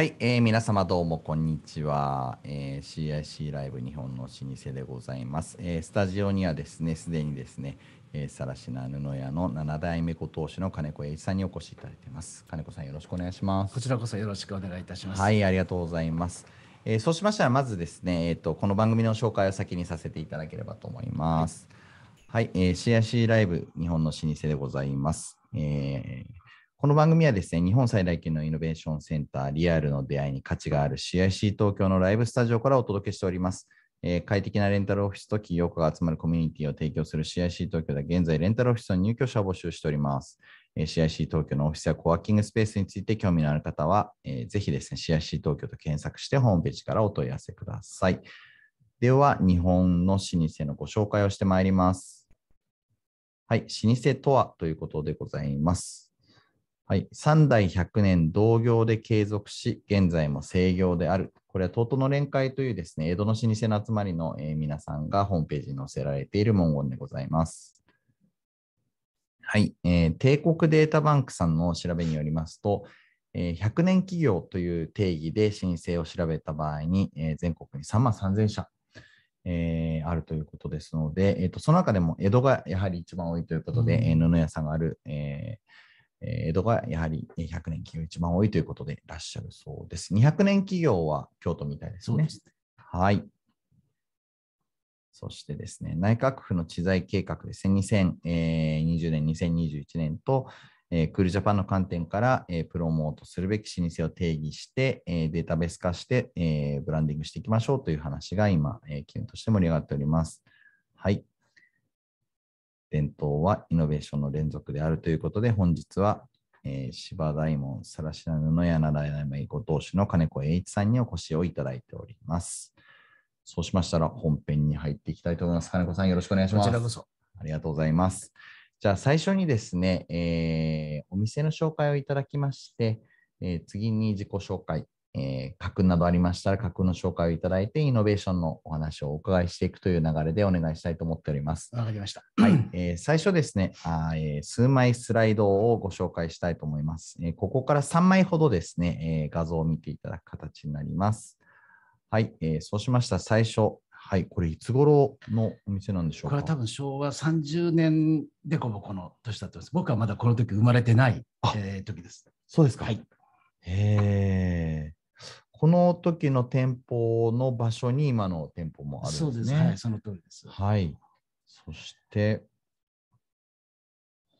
はい、えー、皆様どうもこんにちは、えー、CIC ライブ日本の老舗でございます、えー、スタジオにはですねすでにですねえらしな布屋の7代目ご当主の金子栄一さんにお越しいただいています。金子さんよろしくお願いします。こちらこそよろしくお願いいたします。はいありがとうございます。えー、そうしましたらまずですね、えーと、この番組の紹介を先にさせていただければと思います。はい、はい、えー、CIC ライブ日本の老舗でございます。えー、この番組はですね、日本最大級のイノベーションセンター、リアルの出会いに価値がある CIC 東京のライブスタジオからお届けしております。えー、快適なレンタルオフィスと企業家が集まるコミュニティを提供する CIC 東京では現在レンタルオフィスの入居者を募集しております。えー、CIC 東京のオフィスやコワーキングスペースについて興味のある方は、えー、ぜひですね、CIC 東京と検索してホームページからお問い合わせください。では、日本の老舗のご紹介をしてまいります。はい、老舗とはということでございます。はい、3代100年同業で継続し、現在も制業である。これは東都の連会というですね、江戸の老舗の集まりの、えー、皆さんがホームページに載せられている文言でございます。はい、えー、帝国データバンクさんの調べによりますと、えー、100年企業という定義で申請を調べた場合に、えー、全国に3万3000社、えー、あるということですので、えーと、その中でも江戸がやはり一番多いということで、うん、布屋さんがある、えー江戸がやはり100年企業一番多いということでいらっしゃるそうです。200年企業は京都みたいですね。すねはい。そしてですね、内閣府の知財計画ですね、2020年、2021年と、えー、クールジャパンの観点から、えー、プロモートするべき老舗を定義して、えー、データベース化して、えー、ブランディングしていきましょうという話が今、えー、機運として盛り上がっております。はい。伝統はイノベーションの連続であるということで、本日は、えー、芝大門さらしな布やならやまいご当主の金子栄一さんにお越しをいただいております。そうしましたら本編に入っていきたいと思います。金子さんよろしくお願いします。こちらこそ。ありがとうございます。じゃあ最初にですね、えー、お店の紹介をいただきまして、えー、次に自己紹介、えー、家訓などありましたら、家訓の紹介をいただいて、イノベーションのお話をお伺いしていくという流れでお願いしたいと思っております。わかりました。はい、えー、最初ですねあ、えー、数枚スライドをご紹介したいと思います。えー、ここから3枚ほどですね、えー、画像を見ていただく形になります。はい、えー、そうしました最初、はい、これいつ頃のお店なんでしょうか？これは多分昭和30年でこぼこの年だったんです。僕はまだこの時生まれてない、えー、時です。そうですか。はい。へえ。この時の店舗の場所に今の店舗もあるんですね。そうです。はい、その通りです。はい。そして、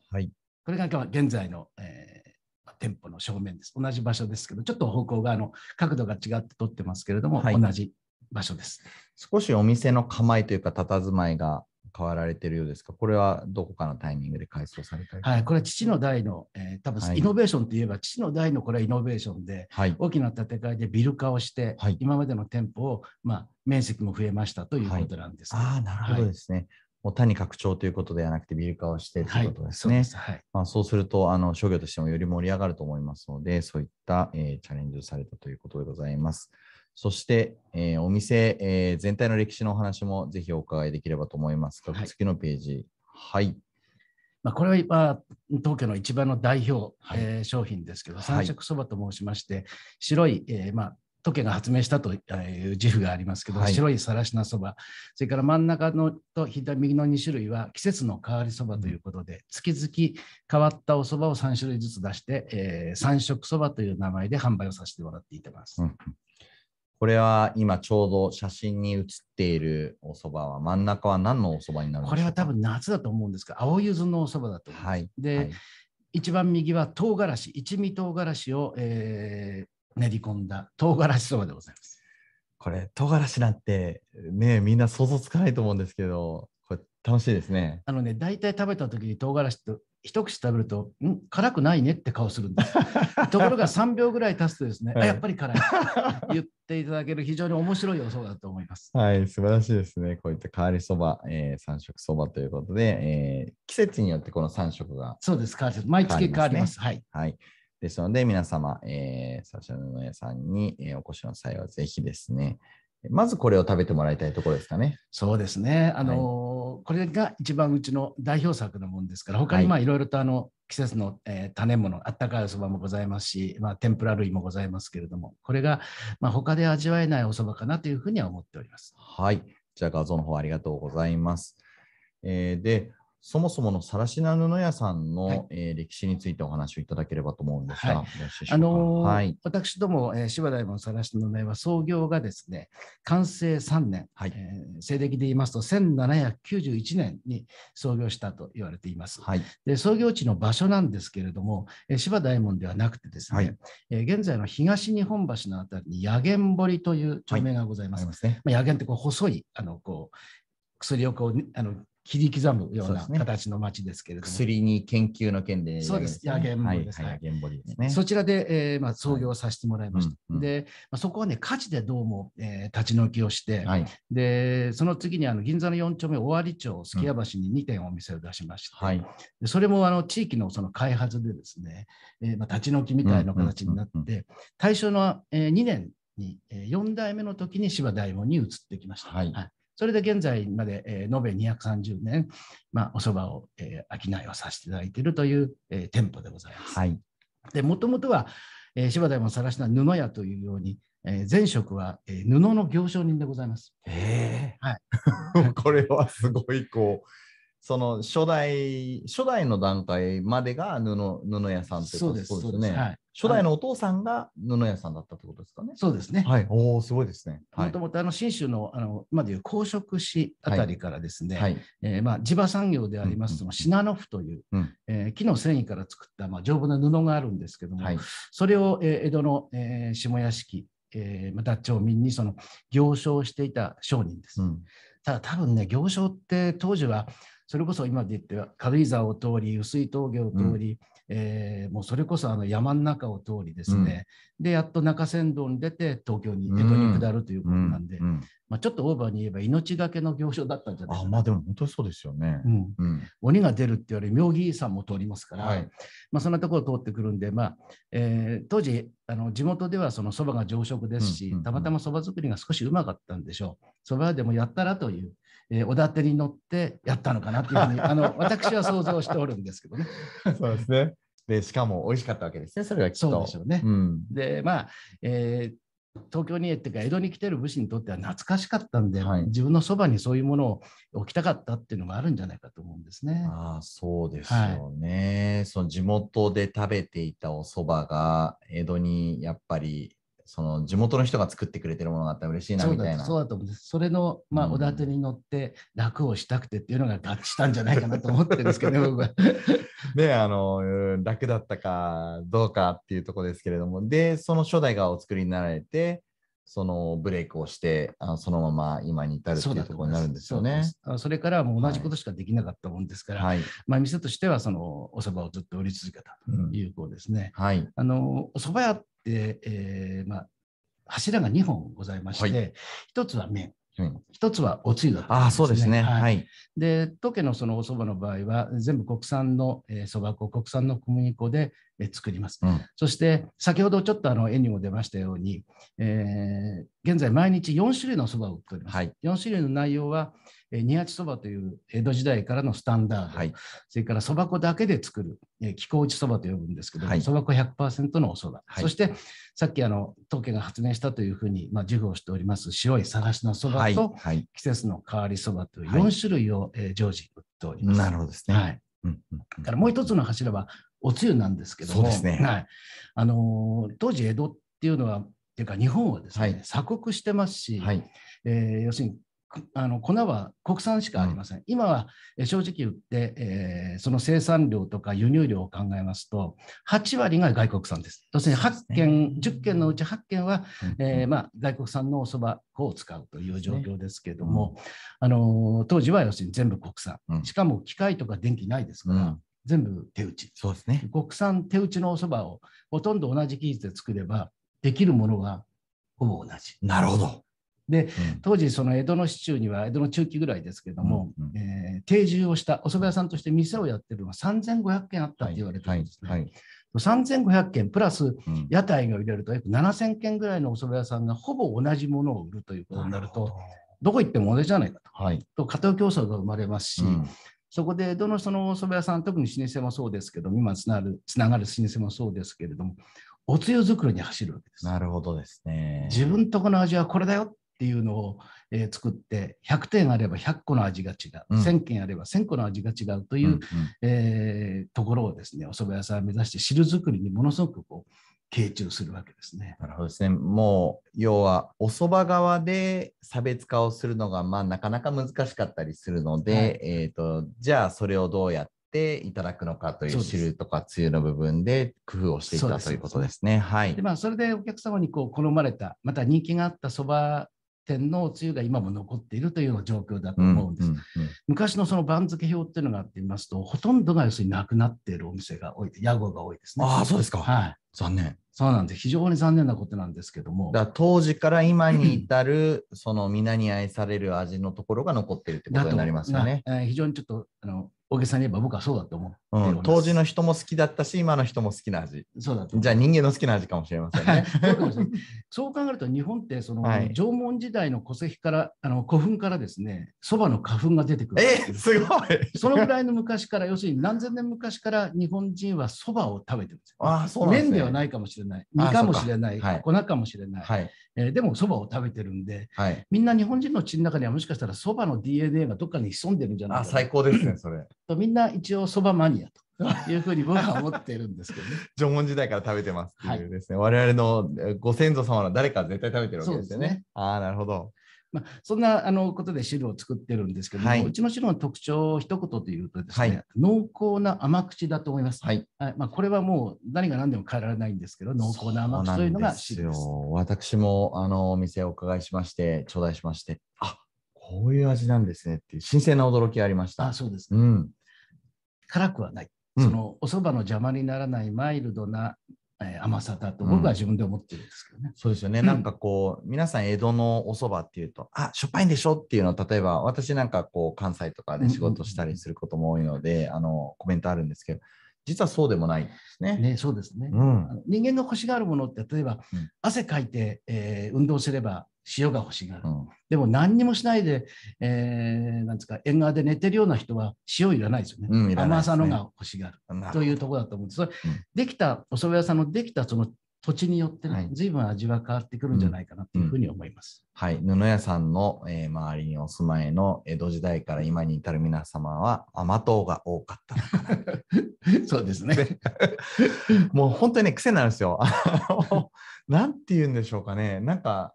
はい。これが現在の、えー、店舗の正面です。同じ場所ですけど、ちょっと方向があの角度が違って撮ってますけれども、はい、同じ場所です。少しお店の構えというか、佇まいが変わられているようですか、これはどこかのタイミングで改装されたはい、これは父の代の、えー、多分、イノベーションといえば、父の代のこれはイノベーションで、はい、大きな建て替えでビル化をして、はい、今までの店舗を、まあ、面積も増えましたということなんです、ああ、なるほどですね。もう単に拡張ということではなくてビル化をしてということですね。はい、まあ、そうするとあの商業としてもより盛り上がると思いますので、そういった、えー、チャレンジをされたということでございます。そして、えー、お店、えー、全体の歴史のお話もぜひお伺いできればと思います。が、はい、次のページ。はい。まあ、これは今、東京の一番の代表、はい、えー、商品ですけど、三色そばと申しまして、白い、えー、まあ、時計が発明したという自負がありますけど、はい、白いさらしなそば、それから真ん中のと左右の2種類は季節の変わりそばということで、うん、月々変わったおそばを3種類ずつ出して、えー、三色そばという名前で販売をさせてもらっています。うんこれは今ちょうど写真に写っているお蕎麦は真ん中は何のお蕎麦になるんですか？これは多分夏だと思うんですが青柚子のお蕎麦だと思います。はい、で、はい、一番右は唐辛子一味唐辛子を、えー、練り込んだ唐辛子蕎麦でございます。これ唐辛子なんてねみんな想像つかないと思うんですけどこれ楽しいですね。あのね大体食べた時に唐辛子と一口食べると、ん？辛くないね？って顔するんです。ところが3秒ぐらい経つとですね、はい、やっぱり辛い。言っていただける非常に面白い予想だと思います。はい、素晴らしいですね。こういった変わりそば、えー、3色そばということで、えー、季節によってこの3色が、そうです、変わり毎月変わります。はい。はいですので、皆様、えー、サシャ布屋さんに、えー、お越しの際はぜひですね、まずこれを食べてもらいたいところですかね。そうですね。あのーはいのこれが一番うちの代表作のもんですから、他にまあいろいろとあの季節の、えー、種物、あったかいおそばもございますし、まあ、天ぷら類もございますけれども、これがまあ他で味わえないおそばかなというふうには思っております。はい。じゃあ画像の方ありがとうございます。えー、で、そもそもの更科布屋さんの、はい、えー、歴史についてお話をいただければと思うんですが、はい、あのーはい、私ども、えー、柴大門更科布屋は創業がですね、完成3年、はい、えー、西暦で言いますと1791年に創業したと言われています。はい、で創業地の場所なんですけれども、えー、柴大門ではなくてですね、はい、えー、現在の東日本橋のあたりに野源堀という町名がございます。はい、まね、まあ、野源ってこう細いあのこう薬をこうあの切り刻むような形の町ですけれども。ね、薬に研究の件で、そうです。野源森です。はい、源堀ですね。そちらで、えーまあ、創業させてもらいました。はい。うんうん、で、まあ、そこはね、火事でどうも、えー、立ち退きをして、はい、で、その次にあの銀座の4丁目、尾張町、すき家橋に2点お店を出しまして、はい、でそれもあの地域のその開発でですね、えーまあ、立ち退きみたいな形になって、大正の、えー、2年に、えー、4代目の時に芝大門に移ってきました。はい、はいそれで現在まで、えー、延べ230年、まあ、お蕎麦を、えー、商いをさせていただいているという、えー、店舗でございます。はい、で、もともとは、えー、柴田山さらしな布屋というように、えー、前職は、えー、布の行商人でございます。へえ。はい。これはすごいこうその初代、初代の段階までが布布屋さんってこと？ですよね。はい、初代のお父さんが布屋さんだったってことですかね？そうですね。はい。おお、すごいですね。もともとあの信州のあの今でいう公職市あたりからですね、はい、えー、まあ地場産業でありますその信濃布という、うん、えー、木の繊維から作ったまあ丈夫な布があるんですけども、はい、それを、えー、江戸の、えー、下屋敷、えー、また町民にその行商していた商人です。うん、ただ多分ね行商って当時はそれこそ今で言って軽井沢を通り、薄い峠を通り、うん、えー、もうそれこそあの山の中を通りですね、うん、で、やっと中山道に出て東京に、江戸に下るということなんで、うん、まあ、ちょっとオーバーに言えば命がけの行商だったんじゃないかな。あまあでも本当にそうですよね。鬼が出るって言われる妙義山も通りますから、はい、まあ、そんなところを通ってくるんで、まあえー、当時あの地元ではそのそばが常食ですし、たまたまそば作りが少しうまかったんでしょう。そばでもやったらというえー、おだてに乗ってやったのかなというふうに あの私は想像しておるんですけどね。そうですね。でしかも美味しかったわけですね、それはきっと。そうでしょうね。うん、で、まあ、えー、東京にっていうか江戸に来てる武士にとっては懐かしかったんで、はい、自分のそばにそういうものを置きたかったっていうのがあるんじゃないかと思うんですね。ああそうですよね、はい、その地元で食べていたおそばが江戸にやっぱりその地元の人が作ってくれてるものがあったら嬉しいなみたいな。そうだと思うんです。それの、まあ、おだてに乗って楽をしたくてっていうのが合致したんじゃないかなと思ってるんですけどね、僕は。で、あの、楽だったかどうかっていうところですけれども、で、その初代がお作りになられて、そのブレイクをしてあそのまま今に至るっていうところになるんですよね。そそれからもう同じことしかできなかったもんですから、はい、まあ、店としてはそのお蕎麦をずっと売り続けたということですね。うん、はい、あのお蕎麦屋、えーまあ、柱が2本ございまして、はい、1つは麺、一つはおつゆだったんです、ね、あそうですね。はい。で、当家のそのお蕎麦の場合は、全部国産のそば、えー、粉、国産の小麦粉で、えー、作ります。うん、そして、先ほどちょっとあの絵にも出ましたように、えー、現在毎日4種類のそばを売っております。はい、4種類の内容は、二八そばという江戸時代からのスタンダード、はい、それからそば粉だけで作る、え気候打ちそばと呼ぶんですけどそば粉100%のおそば、はい、そしてさっきあの当家が発明したというふうに、まあ、自負をしております白い探しのそばと、はい、季節の変わりそばという4種類を、え常時売っております。なるほどですね。はい。うんうん、からもう一つの柱はおつゆなんですけども、ね、はい。あのー、当時江戸っていうのはっていうか日本はですね、鎖国してますし、はい。えー、要するにあの粉は国産しかありません。うん、今は正直言って、えー、その生産量とか輸入量を考えますと、8割が外国産です。要するに8件、10件のうち8件は、うん、えー、まあ、外国産のおそば粉を使うという状況ですけれども、うん、あの当時は要するに全部国産、しかも機械とか電気ないですから、全部手打ち。そうですね。国産手打ちのおそばをほとんど同じ技術で作れば、できるものはほぼ同じ。なるほど。で、当時、その江戸の市中には、江戸の中期ぐらいですけども、うんうん、えー、定住をしたお蕎麦屋さんとして店をやってるのは3500件あったって言われてるんですね。はいはいはい3500件プラス屋台を入れると約7000件ぐらいのお蕎麦屋さんがほぼ同じものを売るということになると、どこ行っても同じじゃないかと。はい。と家庭競争が生まれますし、うんそこでどのそのお蕎麦屋さん、特に老舗もそうですけども、今つながるつながる老舗もそうですけれども、おつゆ作りに走るわけです。なるほどですね。自分とこの味はこれだよっていうのを、えー作って、100点あれば100個の味が違う、うん1000件あれば1000個の味が違うという、うんうんえーところをですね、お蕎麦屋さんを目指して汁作りにものすごくこう傾注するわけですね。なるほどですね。もう、要は、お蕎麦側で差別化をするのが、まあ、なかなか難しかったりするので、はいえっ、と、じゃあ、それをどうやっていただくのかという汁とかつゆの部分で工夫をしていたということですね。はいで。まあ、それでお客様にこう好まれた、また人気があった蕎麦店のおつゆが今も残っているというような状況だと思うんです。昔のその番付表っていうのがあってみますと、ほとんどが要するになくなっているお店が多い、屋号が多いですね。ああ、そうですか。はい。残念。そうなんです。非常に残念なことなんですけども。だ当時から今に至る、その皆に愛される味のところが残ってるってことになりますよね。えー非常にちょっとあの大げさに言えば僕はそうだと思っております、うん、当時の人も好きだったし、今の人も好きな味。そうだじゃあ人間の好きな味かもしれませんね。そう考えると日本ってその、はい縄文時代の戸籍からあの古墳からですね蕎麦の花粉が出てくるえすごいそのぐらいの昔から要するに何千年昔から日本人は蕎麦を食べてるんですよ。ああ、そうなんですね。麺ではないかもしれないあ実かもしれない、はい粉かもしれない、はい。えーでも蕎麦を食べてるんではい。みんな日本人の血の中にはもしかしたら蕎麦の DNA がどっかに潜んでるんじゃないあ、かな最高ですね、それ。とみんな一応蕎麦マニアというふうに僕は思っているんですけどね。縄文時代から食べてますっていうですね、我々のえご先祖様の誰か絶対食べてるわけですよね。ねああ、なるほど。まあ、そんなあのことで汁を作ってるんですけども、はいうちの汁の特徴を一言で言うとですね、はい濃厚な甘口だと思います。はい。はいまあ、これはもう何が何でも変えられないんですけど、濃厚な甘口というのが汁です。そうなんよ私もあのお店をお伺いしまして、頂戴しまして、あこういう味なんですねっていう新鮮な驚きがありました。あそうです、うん。辛くはない。うんそのお蕎麦の邪魔にならないマイルドな、えー甘さだと僕は自分で思ってるんですけどね。そうですよね。なんかこう、皆さん江戸のお蕎麦っていうと、あ、しょっぱいんでしょっていうのを、例えば私なんかこう、関西とかで仕事したりすることも多いので、あの、コメントあるんですけど、実はそうでもないんですね。ねそうですね。うんあ。の人間が欲しがるものって、例えば、うん汗かいて、えー運動すれば塩が欲しがる。うんでも何にもしないで、えーなんですか、縁側で寝てるような人は塩いらないですよね。うんね甘さのが欲しがるというところだと思うんです。それうんできた、お蕎麦屋さんのできたその土地によってね、はい随分味は変わってくるんじゃないかなというふうに思います。はい、布屋さんの、えー周りにお住まいの江戸時代から今に至る皆様は甘党が多かったのかな。そうですね。もう本当にね、癖になるんですよ。なんて言うんでしょうかね。なんか、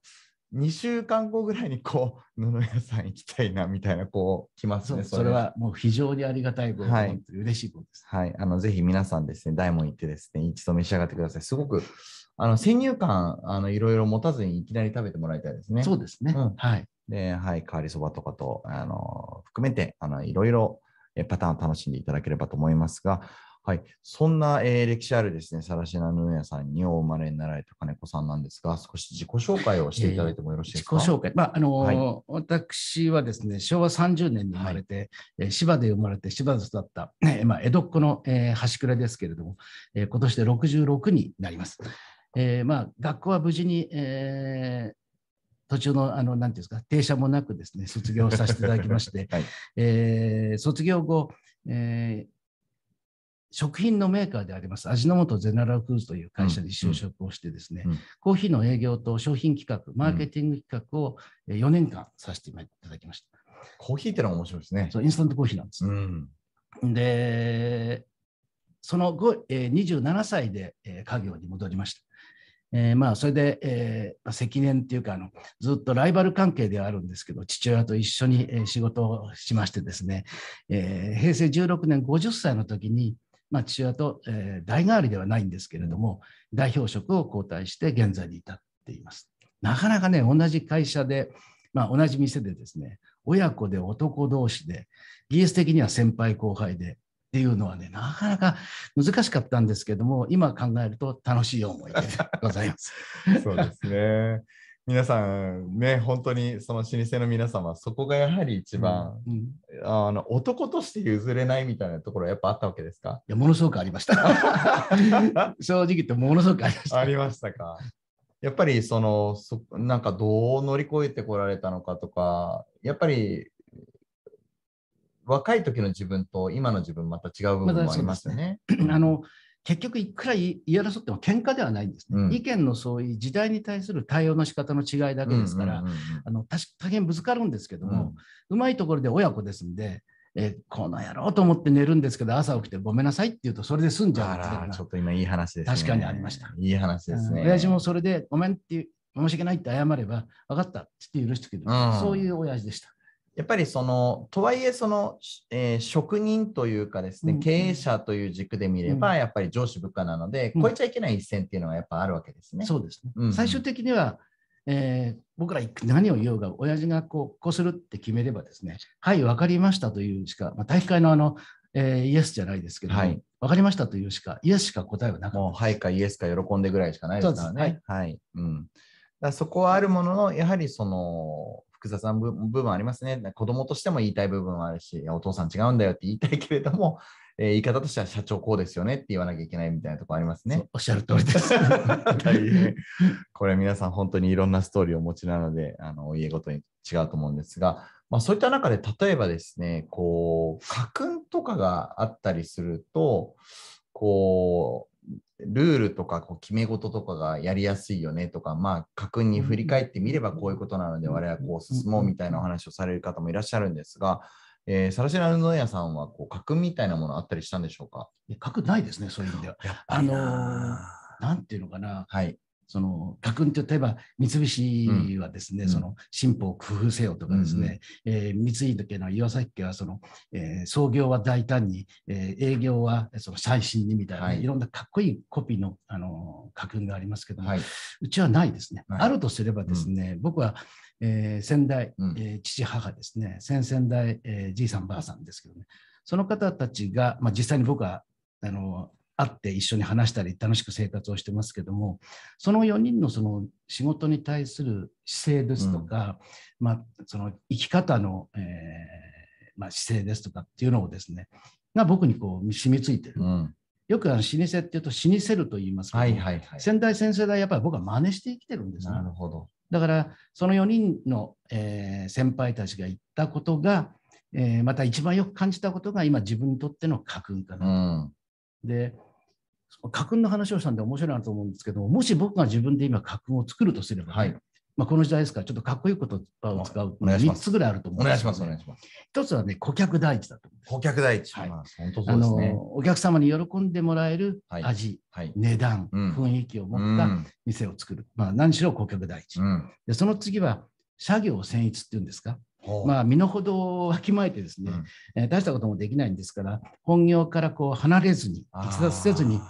2週間後ぐらいにこう、布屋さん行きたいなみたいな、こう、来ますね。それはもう非常にありがたいこと、はい嬉しいことです。はい、あのぜひ皆さんですね、大門行ってですね、一度召し上がってください。すごく、あの先入観、あのいろいろ持たずにいきなり食べてもらいたいですね。そうですね。うんはい。で、はい、変わりそばとかと、あの、含めて、あの、いろいろえパターンを楽しんでいただければと思いますが、はい、そんな、えー歴史あるですね、さらしな布屋さんにお生まれになられた金子さんなんですが、少し自己紹介をしていただいてもよろしいで自己すか。紹介。まあ、あのはい私はですね、昭和30年に生まれて、えー芝で生まれて、芝で育った、えーまあ、江戸っ子の、えー端くれですけれども、えー今年で66になります。えーまあ、学校は無事に、えー途中の、あの、なんていうんですか、停車もなくですね、卒業させていただきまして、はい、えー卒業後、えー食品のメーカーであります、味の素ゼネラルフーズという会社に就職をしてですね、うんうんコーヒーの営業と商品企画、マーケティング企画をえー4年間させていただきました。コーヒーってのが面白いですね。そうインスタントコーヒーなんです。うん。で、その後、えー27歳で、えー家業に戻りました。えーまあ、それで、えーまあ積年っていうかあの、ずっとライバル関係ではあるんですけど、父親と一緒に、えー仕事をしましてですね、えー平成16年50歳の時に、まあ、父親と、えー代替わりではないんですけれども、代表職を交代して現在に至っています。なかなかね、同じ会社で、まあ、同じ店でですね、親子で男同士で、技術的には先輩後輩でっていうのはね、なかなか難しかったんですけども、今考えると楽しい思いでございます。そうですね。皆さんね、本当にその老舗の皆様、そこがやはり一番、うんいあの男として譲れないみたいなところはやっぱあったわけですか？やものすごくありました。正直言ってものすごくありました。ありましたか？やっぱりそのそなんかどう乗り越えてこられたのかとかやっぱり若い時の自分と今の自分また違う部分もありますよね。あの結局いくら言い争っても喧嘩ではないんですね、うん。意見のそういう時代に対する対応の仕方の違いだけですから、うんうんうんあの確か大変ぶつかるんですけども、うまいところで親子ですんで、えーこの野郎と思って寝るんですけど、朝起きてごめんなさいって言うと、それで済んじゃあうんですよら、ちょっと今いい話ですね。確かにありました。いい話ですね。うん親父もそれでごめんっていう申し訳ないって謝れば、分かったって許してくれる、うん。そういう親父でした。やっぱりその、とはいえその、えー職人というかですね、うん経営者という軸で見れば、うやっぱり上司部下なので、うん超えちゃいけない一線っていうのがやっぱあるわけですね。そうですね、うん最終的には、えー僕ら何を言おうが、親父がこうこうするって決めればですね、はい、分かりましたというしか、まあ、体育会のあの、えーイエスじゃないですけども、はい分かりましたというしか、イエスしか答えはなかもう、った。はいかイエスか喜んでぐらいしかないですからね。はい。うん。そこはあるものの、やはりその、複雑な部部分ありますね。子供としても言いたい部分はあるし、お父さん違うんだよって言いたいけれども、えー言い方としては社長こうですよねって言わなきゃいけないみたいなところありますね。おっしゃる通りです。大変。これ皆さん本当にいろんなストーリーをお持ちなので、あの、お家ごとに違うと思うんですが、まあそういった中で例えばですね、こう、家訓とかがあったりすると、こう、ルールとかこう決め事とかがやりやすいよねとか、まあ、家訓に振り返ってみればこういうことなので、我々はこう進もうみたいなお話をされる方もいらっしゃるんですが、えー、サラシナルノヤさんはこう家訓みたいなものあったりしたんでしょうか？いや書くないですね、そういう意味では。やっぱりななんていうのかな、はい。その家訓って例えば三菱はですね、うん。その進歩を工夫せよとかですね、えー三井家の岩崎家はその、えー創業は大胆に、えー営業はその最新にみたいな、はい。い、ろんなかっこいいコピーの、あの家訓がありますけども、はい。うちはないですね。はい。あるとすればですね、僕は、えー先代、うん。えー父母ですね、先々代、えーじいさんばあさんですけどね、その方たちが、まあ、実際に僕はあの会って一緒に話したり楽しく生活をしてますけども、その4人のその仕事に対する姿勢ですとか、まあ、その生き方の、えーまあ、姿勢ですとかっていうのをですね、が僕にこう染みついてる。うん。よくあの老舗っていうと老舗ると言いますけど、はいはいはい。先代先世代やっぱり僕は真似して生きてるんですねな。るほど。だからその4人の、えー先輩たちが言ったことが、えーまた一番よく感じたことが今自分にとっての家訓かうな。ん。で家訓の話をしたんで面白いなと思うんですけどもし僕が自分で今家訓を作るとすればね、はいまあ、この時代ですからちょっとかっこいい言葉を使う3お願いしますつぐらいあると思うんですけどお願いします、お願いします。一つはね顧客第一だと顧客第一。はいまあ本当そあうですね。のお客様に喜んでもらえるはい味、はい。値段、うん雰囲気をう持ったん。店を作る、まあ、何しろ顧客第一、うん。でその次は社業専一っていうんですか、まあ、身の程をわきまえてですね、うんえー大したこともできないんですから、本業からこう離れずに、逸脱せずに、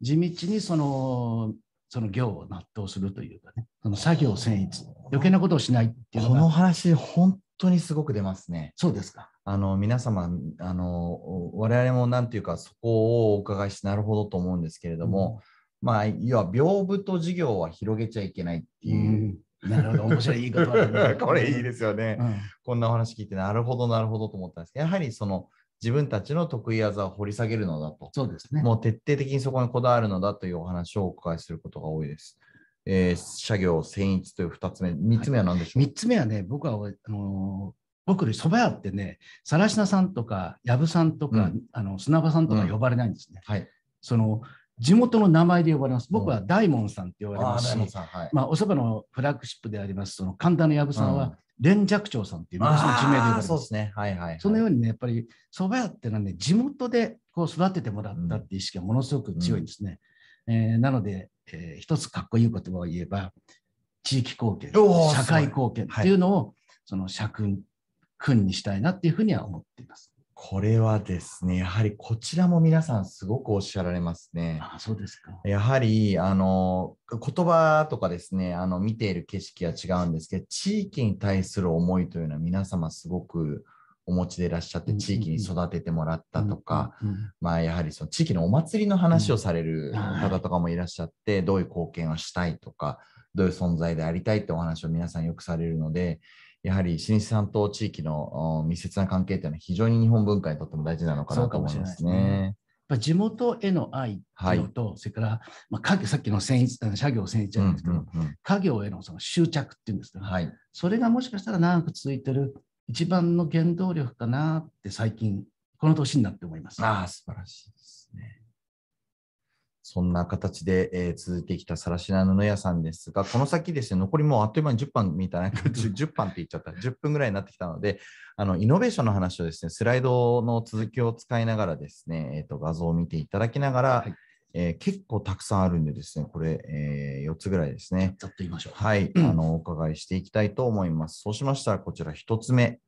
地道にそのその業を全うするというかね、その作業専一、余計なことをしないっていうこの話、本当にすごく出ますね。そうですか。あの皆様あの、我々もなんていうか、そこをお伺いして、なるほどと思うんですけれども、まあ、要は、屏風と事業は広げちゃいけないってういう。ん、なるほど、面白い言い方だね これいいですよね。うんこんなお話聞いて、なるほど、なるほどと思ったんですけど、やはりその自分たちの得意技を掘り下げるのだと。そうですね。もう徹底的にそこにこだわるのだというお話をお伺いすることが多いです。えー、社業専一という2つ目、3つ目は何でしょう、3つ目はね、僕はあの僕より蕎麦屋ってね、更科さんとか、藪さんとか、うんあの砂場さんとか呼ばれないんですね。はい。その地元の名前で呼ばれます。僕は大門さんって呼ばれああ、ますし、大門さん、はい。まあ、お蕎麦のフラッグシップであります、その神田の藪さんうんは、連雀長さんっていう昔の地名で呼ばれあーます。そうですね。はいはい、はい。そのようにね、やっぱり蕎麦屋ってのはね、地元でこう育ててもらったっていう意識がものすごく強いんですね。えーなので、えー一つかっこいい言葉を言えば、地域貢献、社会貢献っていうのを、その社訓、訓にしたいなっていうふうには思っています。これはですね、やはりこちらも皆さんすごくおっしゃられますね。ああ、そうですか。やはり、あの、言葉とかですね、あの、見ている景色は違うんですけど、地域に対する思いというのは皆様すごくお持ちでいらっしゃって、うん地域に育ててもらったとか、まあ、やはりその地域のお祭りの話をされる方とかもいらっしゃって、どういう貢献をしたいとか、どういう存在でありたいってお話を皆さんよくされるので、やはり老舗と地域のお密接な関係っていうのは非常に日本文化にとっても大事なのかなと思いますね。ぱ地元への愛っていうのと、それから、まあ、家業さっきの繊維社業繊維じゃないですけど、うんうん家業へのその執着っていうんですかね、はい。それがもしかしたら長く続いてる一番の原動力かなって最近、この年になって思います。ああ、素晴らしいですね。そんな形で、えー続いてきたさらしな布屋さんですが、この先ですね、残りもうあっという間に10分みたいな、10, 10分って言っちゃった、10分ぐらいになってきたので、あのイノベーションの話をですね、スライドの続きを使いながらですね、えー、と画像を見ていただきながら、はいえー結構たくさんあるんでですね、これ、え4つぐらいですね。ざっと言いましょう。はい、あのお伺いしていきたいと思います。そうしましたら、こちら1つ目、はい、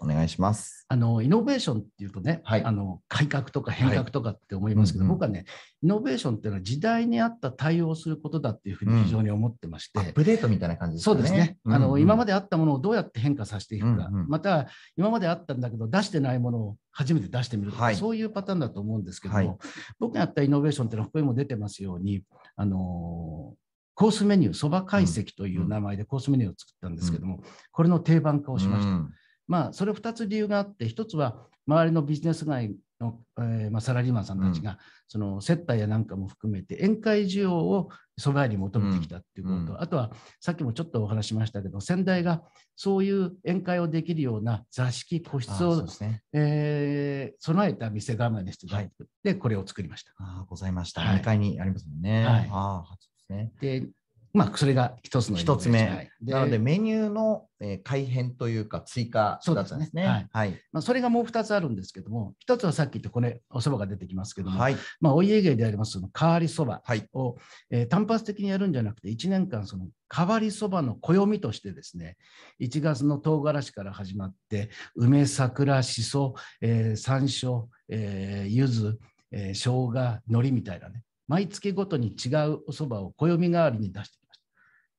お願いします。あのイノベーションっていうとね、はい。あの改革とか変革とかって思いますけど、はい。うんうん。僕はね、イノベーションっていうのは時代に合った対応をすることだっていうふうに非常に思ってまして、アップデートみたいな感じですかね。そうですね、あの今まで、であったものをどうやって変化させていくか、うんうん。また今まであったんだけど、出してないものを初めて出してみるとか、はい。そういうパターンだと思うんですけども、はい。僕がやったイノベーションっていうのは、ここにも出てますように、あのコースメニュー、そば解析という名前でコースメニューを作ったんですけども、これの定番化をしました。うんまあ、それ2つ理由があって、1つは周りのビジネス街の、えーまあ、サラリーマンさんたちが、その接待やなんかも含めて、宴会需要をそば屋に求めてきたっていうことと、うんあとはさっきもちょっとお話ししましたけど、先代がそういう宴会をできるような座敷、個室をね。えー備えた店構えにしていただいて、で、これを作りました。ああ、ございました。はい2階にありますもんね。はいああ、そうですね。で、まあ、それが一つの一つ目はいなので、メニューの、えー改変というか、追加だったんですね。すねはいはい。まあ、それがもう2つあるんですけども、1つはさっき言ったこれ、おそばが出てきますけども、はい。まあ、お家芸でありますその変わりそばはい。を、えー単発的にやるんじゃなくて、1年間、その変わりそばの暦としてですね、1月の唐辛子から始まって、梅、桜、しそ、えー山椒、えー柚子、えー生姜、海苔みたいなね、毎月ごとに違うおそばを暦代わりに出して。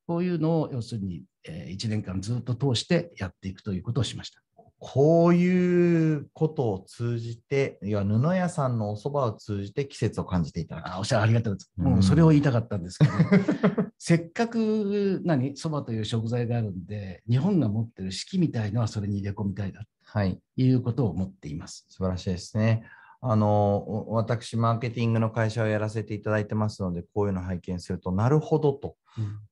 こういうのを要するに、え1年間ずっと通してやっていくということをしました。こういうことを通じて、いや布屋さんのお蕎麦を通じて季節を感じていただく。あおっしゃるありがとうございます。うんもうそれを言いたかったんですけど、せっかく何そばという食材があるんで、日本が持ってる四季みたいのはそれに入れ込みたいなとはい。いうことを思っています。素晴らしいですね。あの、お私、マーケティングの会社をやらせていただいてますので、こういうのを拝見すると、なるほどと。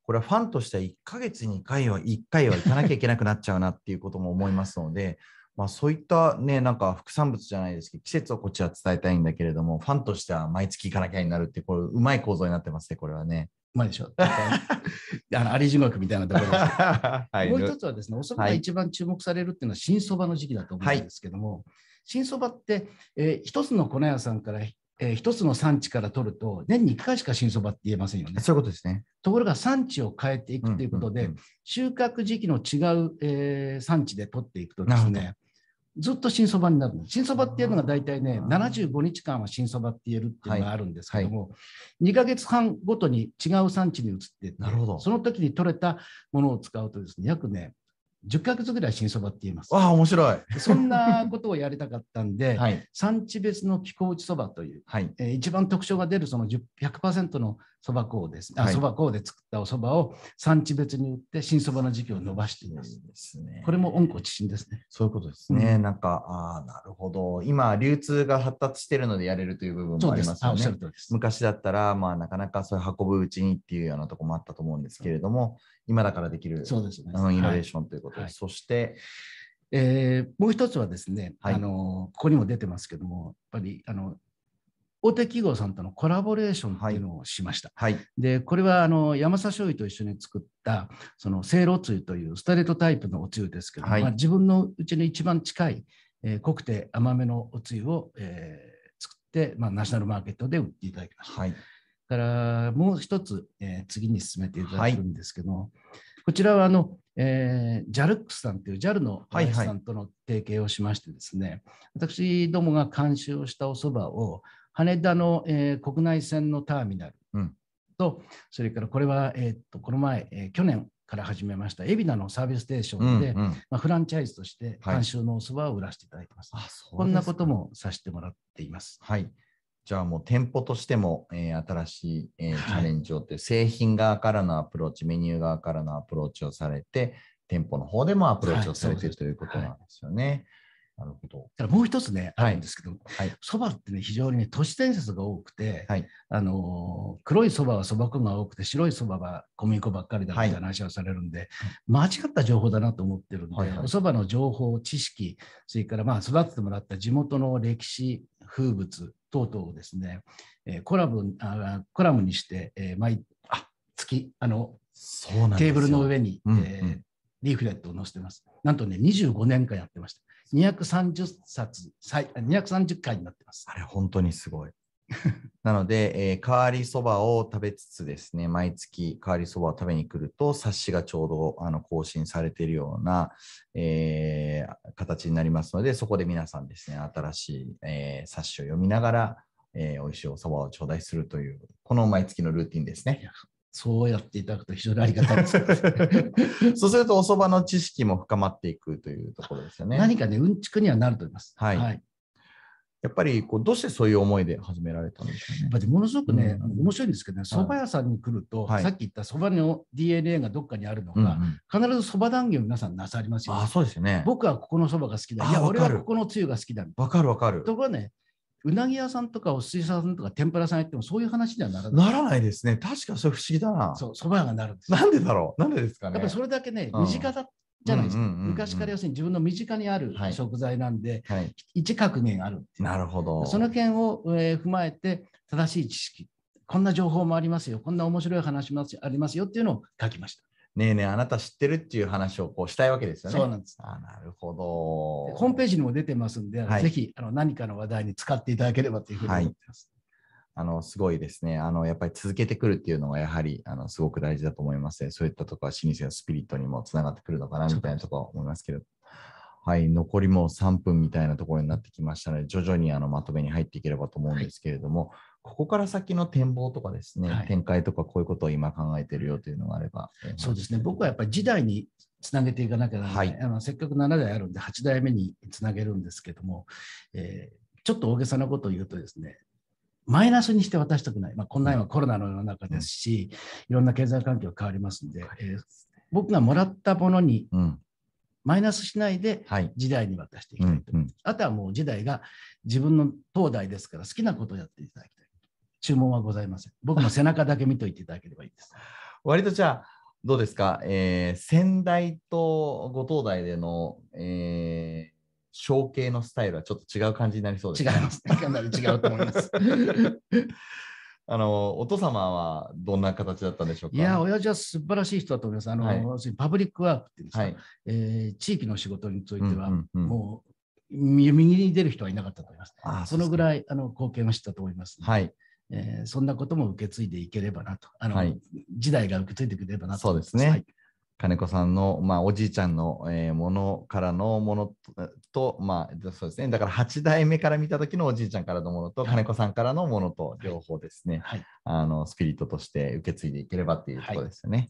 これはファンとしては1ヶ月に1回は、1回は行かなきゃいけなくなっちゃうなっていうことも思いますので、まあそういったね、なんか副産物じゃないですけど、季節をこっちは伝えたいんだけれども、ファンとしては毎月行かなきゃになるっていう、これうまい構造になってますね、これはね。うまいでしょ。あの、あり地獄みたいなところです。はいもう一つはですね、お蕎麦が一番注目されるっていうのは新蕎麦の時期だと思うんですけども、新蕎麦って、えー一つの粉屋さんから、えー一つの産地から取ると、年に1回しか新蕎麦って言えませんよね。そういうことですね。ところが産地を変えていくということで、んんん収穫時期の違う、えー産地で取っていくとですね、ずっと新そばになるの。新そばっていうのが大体ね、75日間は新そばって言えるっていうのがあるんですけども、2ヶ月半ごとに違う産地に移っていってなるほどその時に取れたものを使うとですね、約ね、10ヶ月ぐらい新そばって言えます。わあ、面白い。そんなことをやりたかったんで、はい。産地別の気候打ちそばという、はい。えー一番特徴が出るその10 100%のそば粉です。あ、はいそば粉で作ったおそばを産地別に売って新そばの時期を伸ばしています。ですね。これも温故知新ですね。そういうことですね。うんなんか、ああ、なるほど。今、流通が発達しているのでやれるという部分もありますあ、よね。昔だったら、まあ、なかなかそういう運ぶうちにっていうようなところもあったと思うんですけれども、今だからできるそうですね。あのイノベーはいションということで、はいそして、えーもう一つはですね、はいあのここにも出てますけども、やっぱりあの大手企業さんとのコラボレーションっていうのをしました。はい。で、これはあの山佐醤油と一緒に作った、そのせいろつゆというストレートタイプのおつゆですけど、はいまあ、自分のうちに一番近い、えー濃くて甘めのおつゆを、えー作って、まあ、ナショナルマーケットで売っていただきました。はい。からもう一つ、えー次に進めていただくんですけど、こちらはあの、えー、JALX さんという JAL のはいはい林さんとの提携をしましてですね、私どもが監修をしたお蕎麦を羽田の、えー国内線のターミナルうんと、それからこれは、えーっとこの前、えー去年から始めました海老名のサービスステーションで、うんうんまあ、フランチャイズとしてはい監修のお蕎麦を売らせていただいてます。あそうこんなこともさせてもらっています。はい。じゃあもう店舗としても、えー新しい、えーはいチャレンジをって、製品側からのアプローチ、メニュー側からのアプローチをされて、店舗の方でもアプローチをされているということなんですよね。なるほど。ただもう一つね、はいあるんですけど、はい。そばってね、非常にね、都市伝説が多くて、はい。あのー黒いそばはそば粉が多くて、白いそばは小麦粉ばっかりだみたいな話をされるんで、間違った情報だなと思ってるんで、おそばの情報、知識、それからまあ育ててもらった地元の歴史、風物等々をですね、えーコラムあコラムにして、えー毎あ月あのそうなんですよテーブルの上に、うんえリーフレットを載せてます。なんとね、25年間やってました。230冊、最230回になってます。あれ、本当にすごい。なので、えー、変わりそばを食べつつですね、毎月変わりそばを食べに来ると、冊子がちょうどあの更新されているような、えー形になりますので、そこで皆さんですね、新しい、えー冊子を読みながら、えー美味しいおそばを頂戴するという、この毎月のルーティンですね。そうやっていただくと非常にありがたいです。そうすると、おそばの知識も深まっていくというところですよね。何かね、うんちくにはなると思います。はいやっやっぱりこう、どうしてそういう思いで始められたんでしょうね。ぱりものすごくね、うん面白いんですけどね、蕎麦屋さんに来ると、はいさっき言った蕎麦の DNA がどっかにあるのが、うんうん必ず蕎麦談義を皆さんなさりますよ、あ、そうですよね。僕はここの蕎麦が好きだ。いや、俺はここのつゆが好きだ。わかるわかる。ところがね、うなぎ屋さんとかお寿司屋さんとか天ぷらさんやってもそういう話にはならない。ならないですね。確かそれ不思議だな。そう、蕎麦屋がなるんですよ。なんでだろう？なんでですかね？やっぱりそれだけね、うん身近だじゃないですか。昔から要するに自分の身近にあるはい食材なんで、はい。一格言あるなるほど。その件を、えー踏まえて、正しい知識、こんな情報もありますよ、こんな面白い話もありますよっていうのを書きました。ねえねえ、あなた知ってるっていう話をこうしたいわけですよね。そうなんです。あなるほど。ホームページにも出てますんで、はいぜひあの何かの話題に使っていただければというふうに思っています。あの、すごいですね。あの、やっぱり続けてくるっていうのがやはり、あの、すごく大事だと思いますね。そういったところは老舗のスピリットにもつながってくるのかな、みたいなところは思いますけど。はい、残りもう3分みたいなところになってきましたので、徐々にあのまとめに入っていければと思うんですけれども、ここから先の展望とかですね、はい展開とかこういうことを今考えているよというのがあれば。えーそうですね、僕はやっぱり時代につなげていかなきゃならない、はいあのせっかく7代あるんで、8代目につなげるんですけども、えーちょっと大げさなことを言うとですね、マイナスにして渡したくない、まあ、こんな今コロナの世の中ですし、いろんな経済環境変わりますんで、えー僕がもらったものにうん。マイナスしないではい。時代に渡していきたいと。うんうん。あとはもう時代が自分の東大ですから好きなことをやっていただきたい。注文はございません。僕の背中だけ見といていただければいいです。割とじゃあ、どうですか、えー仙台とご東大での、えー、承継のスタイルはちょっと違う感じになりそうですね。違いますね。かなり違うと思います。あの、お父様はどんな形だったんでしょうか？いや、親父は素晴らしい人だと思います。あの、はいパブリックワークっていうんですか、はい。えー地域の仕事については、うんうんうんもう右右に出る人はいなかったと思います。あそのぐらい。いあの貢献をしたと思います、はい。えーそんなことも受け継いでいければなと。あのはい時代が受け継いでくれればなとそうですねはい金子さんの、まあ、おじいちゃんの、えーものからのものと、とまあ、そうですね。だから8代目から見た時のおじいちゃんからのものと、はい金子さんからのものと、両方ですね、はいあの、スピリットとして受け継いでいければっていうところですよね。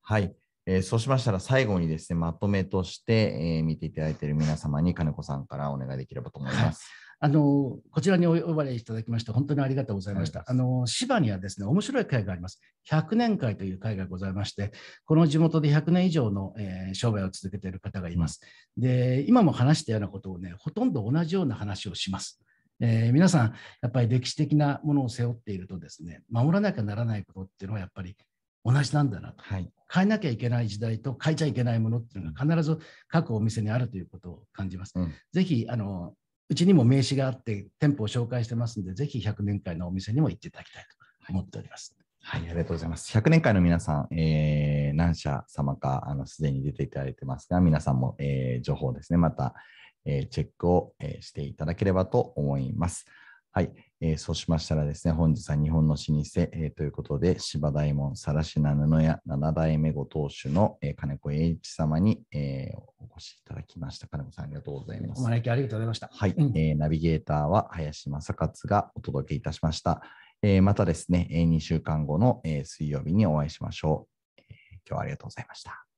はい。えーそうしましたら最後にですね、まとめとして、えー見ていただいている皆様に金子さんからお願いできればと思います。あのこちらにお呼ばれいただきまして、本当にありがとうございました。あの芝にはですね、面白い会があります。100年会という会がございまして、この地元で100年以上の、えー商売を続けている方がいます。で、今も話したようなことをね、ほとんど同じような話をします。えー皆さん、やっぱり歴史的なものを背負っているとですね、守らなきゃならないことっていうのはやっぱり同じなんだなと。はい。変えなきゃいけない時代と変えちゃいけないものっていうのが必ず各お店にあるということを感じます。うんぜひ、あの、うちにも名刺があって店舗を紹介してますんで、ぜひ100年会のお店にも行っていただきたいと思っております。はい、ありがとうございます。100年会の皆さん、えー何社様か、あの、すでに出ていただいてますが、皆さんも、えー情報ですね、また、えーチェックを、えーしていただければと思います。はい、えーそうしましたらですね、本日は日本の老舗、えーということで、芝大門さらしな布屋7代目ご当主の、えー金子栄一様に、えーお越しいただきました。金子さん、ありがとうございますお。招きありがとうございました。はい、うんえーナビゲーターは林正勝がお届けいたしました。えーまたですね、2週間後の、えー水曜日にお会いしましょう、えー今日はありがとうございました。